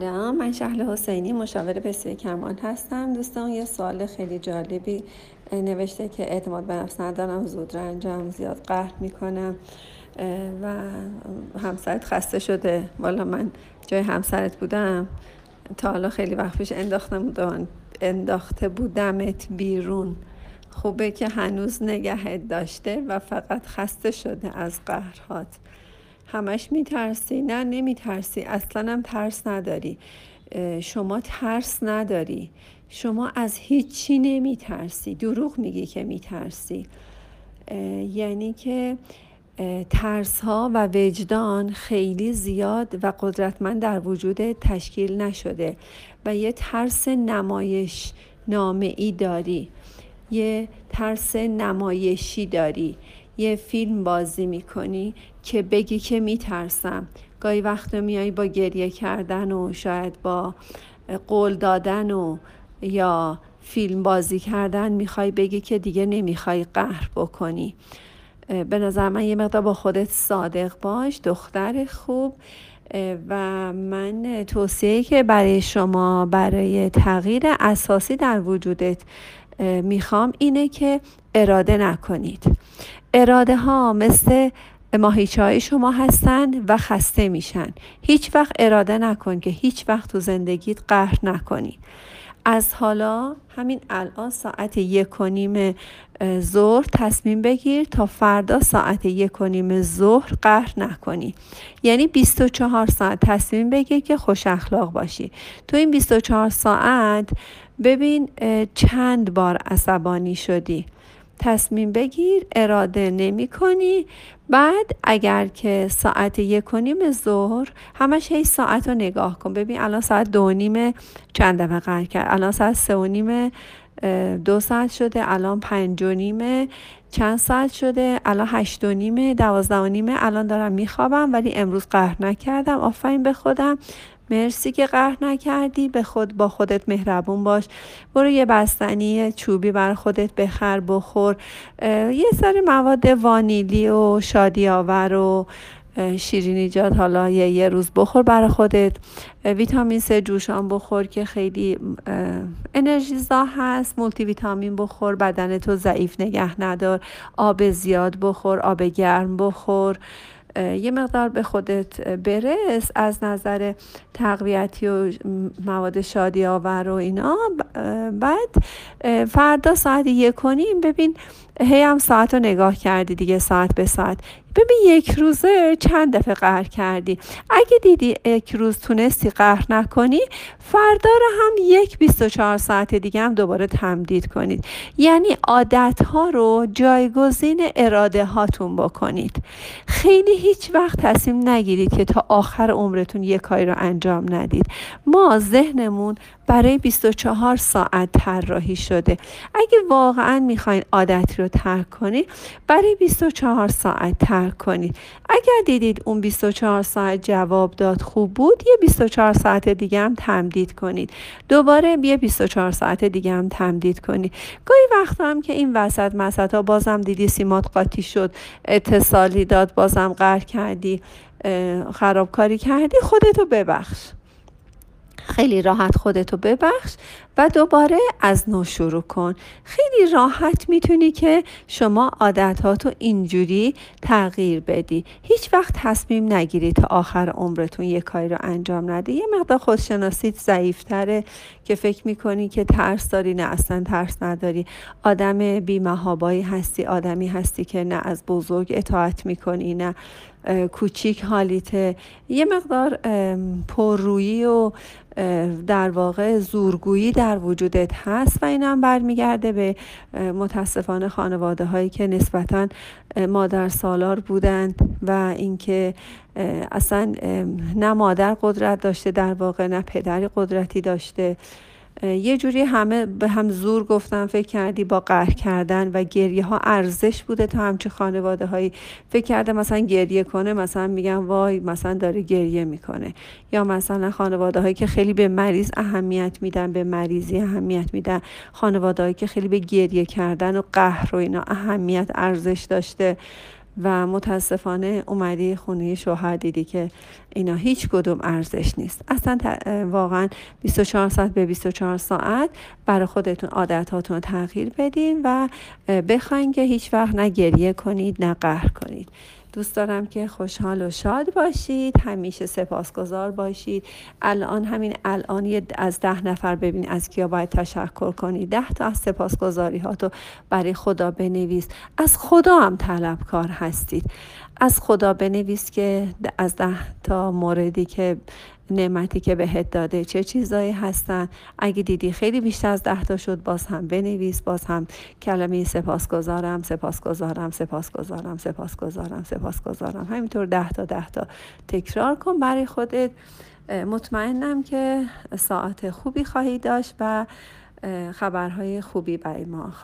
سلام من شهل حسینی مشاور بسیار کمال هستم. دوستان یه سوال خیلی جالبی نوشته که اعتماد به نفس ندارم زود رنجم زیاد قهر می‌کنم. و همسرت خسته شده. والا من جای همسرت بودم. تا حالا خیلی وقت پیش انداختم انداخته بودمت بیرون. خوبه که هنوز نگهت داشته و فقط خسته شده از قهرهات. همش میترسی؟ نه نمیترسی. اصلا هم ترس نداری. شما ترس نداری. شما از هیچی نمیترسی. دروغ میگی که میترسی. یعنی که ترس ها و وجدان خیلی زیاد و قدرتمند در وجود تشکیل نشده و یه ترس نمایش نامه ای داری. یه ترس نمایشی داری. یه فیلم بازی می‌کنی که بگی که میترسم. گاهی وقت میایی با گریه کردن و شاید با قول دادن و یا فیلم بازی کردن می‌خوای بگی که دیگه نمی‌خوای قهر بکنی. به نظر من یه مقدار با خودت صادق باش دختر خوب. و من توصیه که برای شما برای تغییر اساسی در وجودت می‌خوام اینه که اراده نکنید. اراده ها مثل ماهیچه های شما هستند و خسته میشن. هیچ وقت اراده نکن که هیچ وقت تو زندگیت قهر نکنی. از حالا همین الان ساعت یک و نیم ظهر تصمیم بگیر تا فردا ساعت یک و نیم ظهر قهر نکنی. یعنی 24 ساعت تصمیم بگیر که خوش اخلاق باشی. تو این 24 ساعت ببین چند بار عصبانی شدی. تصمیم بگیر اراده نمی کنی. بعد اگر که ساعت یک و نیم ظهر همش هی ساعت رو نگاه کن. ببین الان ساعت دو نیم چند دفعه قرار کرد الان ساعت سه و نیم دو ساعت شده الان پنج و نیمه. چند ساعت شده؟ الان هشت و نیمه دوازده و نیمه. الان دارم میخوابم ولی امروز قهر نکردم. آفرین به خودم. مرسی که قهر نکردی. به خود با خودت مهربون باش. برو یه بستنی چوبی بر خودت بخر بخور. یه سر مواد وانیلی و شادی آور و شیرینیجات حالا یه, یه روز بخور برای خودت. ویتامین سه جوشان بخور که خیلی انرژیزا هست. مولتی ویتامین بخور بدن تو ضعیف نگه ندار. آب زیاد بخور آب گرم بخور. یه مقدار به خودت برس. از نظر تقویتی و مواد شادی آور و اینا بعد فردا ساعت یک کنیم ببین هی هم ساعت رو نگاه کردی دیگه ساعت به ساعت. ببین یک روزه چند دفعه قهر کردی. اگه دیدی یک روز تونستی قهر نکنی فردا رو هم یک 24 ساعت دیگه هم دوباره تمدید کنید. یعنی عادت ها رو جایگزین اراده هاتون بکنید. خیلی هیچ وقت تصمیم نگیرید که تا آخر عمرتون یک کاری رو انجام ندید. ما ذهنمون برای 24 ساعت طراحی شده. اگه واقعا می‌خواین عادتی رو ترک کنید برای 24 ساعت ترک کنید. اگر دیدید اون 24 ساعت جواب داد خوب بود یه 24 ساعت دیگه هم تمدید کنید. دوباره یه 24 ساعت دیگه هم تمدید کنید. گاهی وقت هم که این وسط مسط بازم دیدی سیمات قاطی شد اتصالی داد بازم قهر کردی خرابکاری کردی خودتو ببخش. خیلی راحت خودتو ببخش. و دوباره از نو شروع کن. خیلی راحت می‌تونی که شما عادتاتو اینجوری تغییر بدی. هیچ وقت تصمیم نگیری تا آخر عمرتون یه کاری رو انجام نده. یه مقدار خودشناسیت ضعیفتره که فکر می‌کنی که ترس داری نه اصلا ترس نداری. آدم بیمهابایی هستی آدمی هستی که نه از بزرگ اطاعت می‌کنی نه کوچیک حالیته یه مقدار پررویی و در واقع زورگویی در وجودت هست و اینم برمیگرده به متاسفانه خانواده هایی که نسبتا مادر سالار بودند و اینکه اصلا نه مادر قدرت داشته در واقع نه پدری قدرتی داشته. یه جوری همه به هم زور گفتن فکر کردی با قهر کردن و گریه ها ارزش بوده تا همچه خانواده هایی فکر کرده مثلا گریه کنه مثلا میگن وای مثلا داره گریه می‌کنه. یا مثلا خانواده هایی که خیلی به مریض اهمیت میدن به مریضی اهمیت میدن. خانواده هایی که خیلی به گریه کردن و قهر و اینا اهمیت ارزش داشته. و متاسفانه اومدی خونه شوهر دیدی که اینا هیچ کدوم ارزش نیست. اصلا واقعا 24 ساعت به 24 ساعت برای خودتون عادتاتون رو تغییر بدین و بخواین که هیچ وقت نه گریه کنید نه قهر کنید. دوست دارم که خوشحال و شاد باشید همیشه سپاسگزار باشید. الان همین الان از ده نفر ببین از کیا باید تشکر کنی ده تا از سپاسگزاری ها تو برای خدا بنویس. از خدا هم طلبکار هستید. از خدا بنویس که از ده تا موردی که نعمتی که بهت داده چه چیزایی هستن. اگه دیدی خیلی بیشتر از ده تا شد باز هم بنویس باز هم کلمه سپاسگزارم سپاسگزارم سپاسگزارم سپاسگزارم سپاسگزارم. همینطور ده تا ده تا تکرار کن برای خودت. مطمئنم که ساعت خوبی خواهی داشت و خبرهای خوبی برای ما خواهی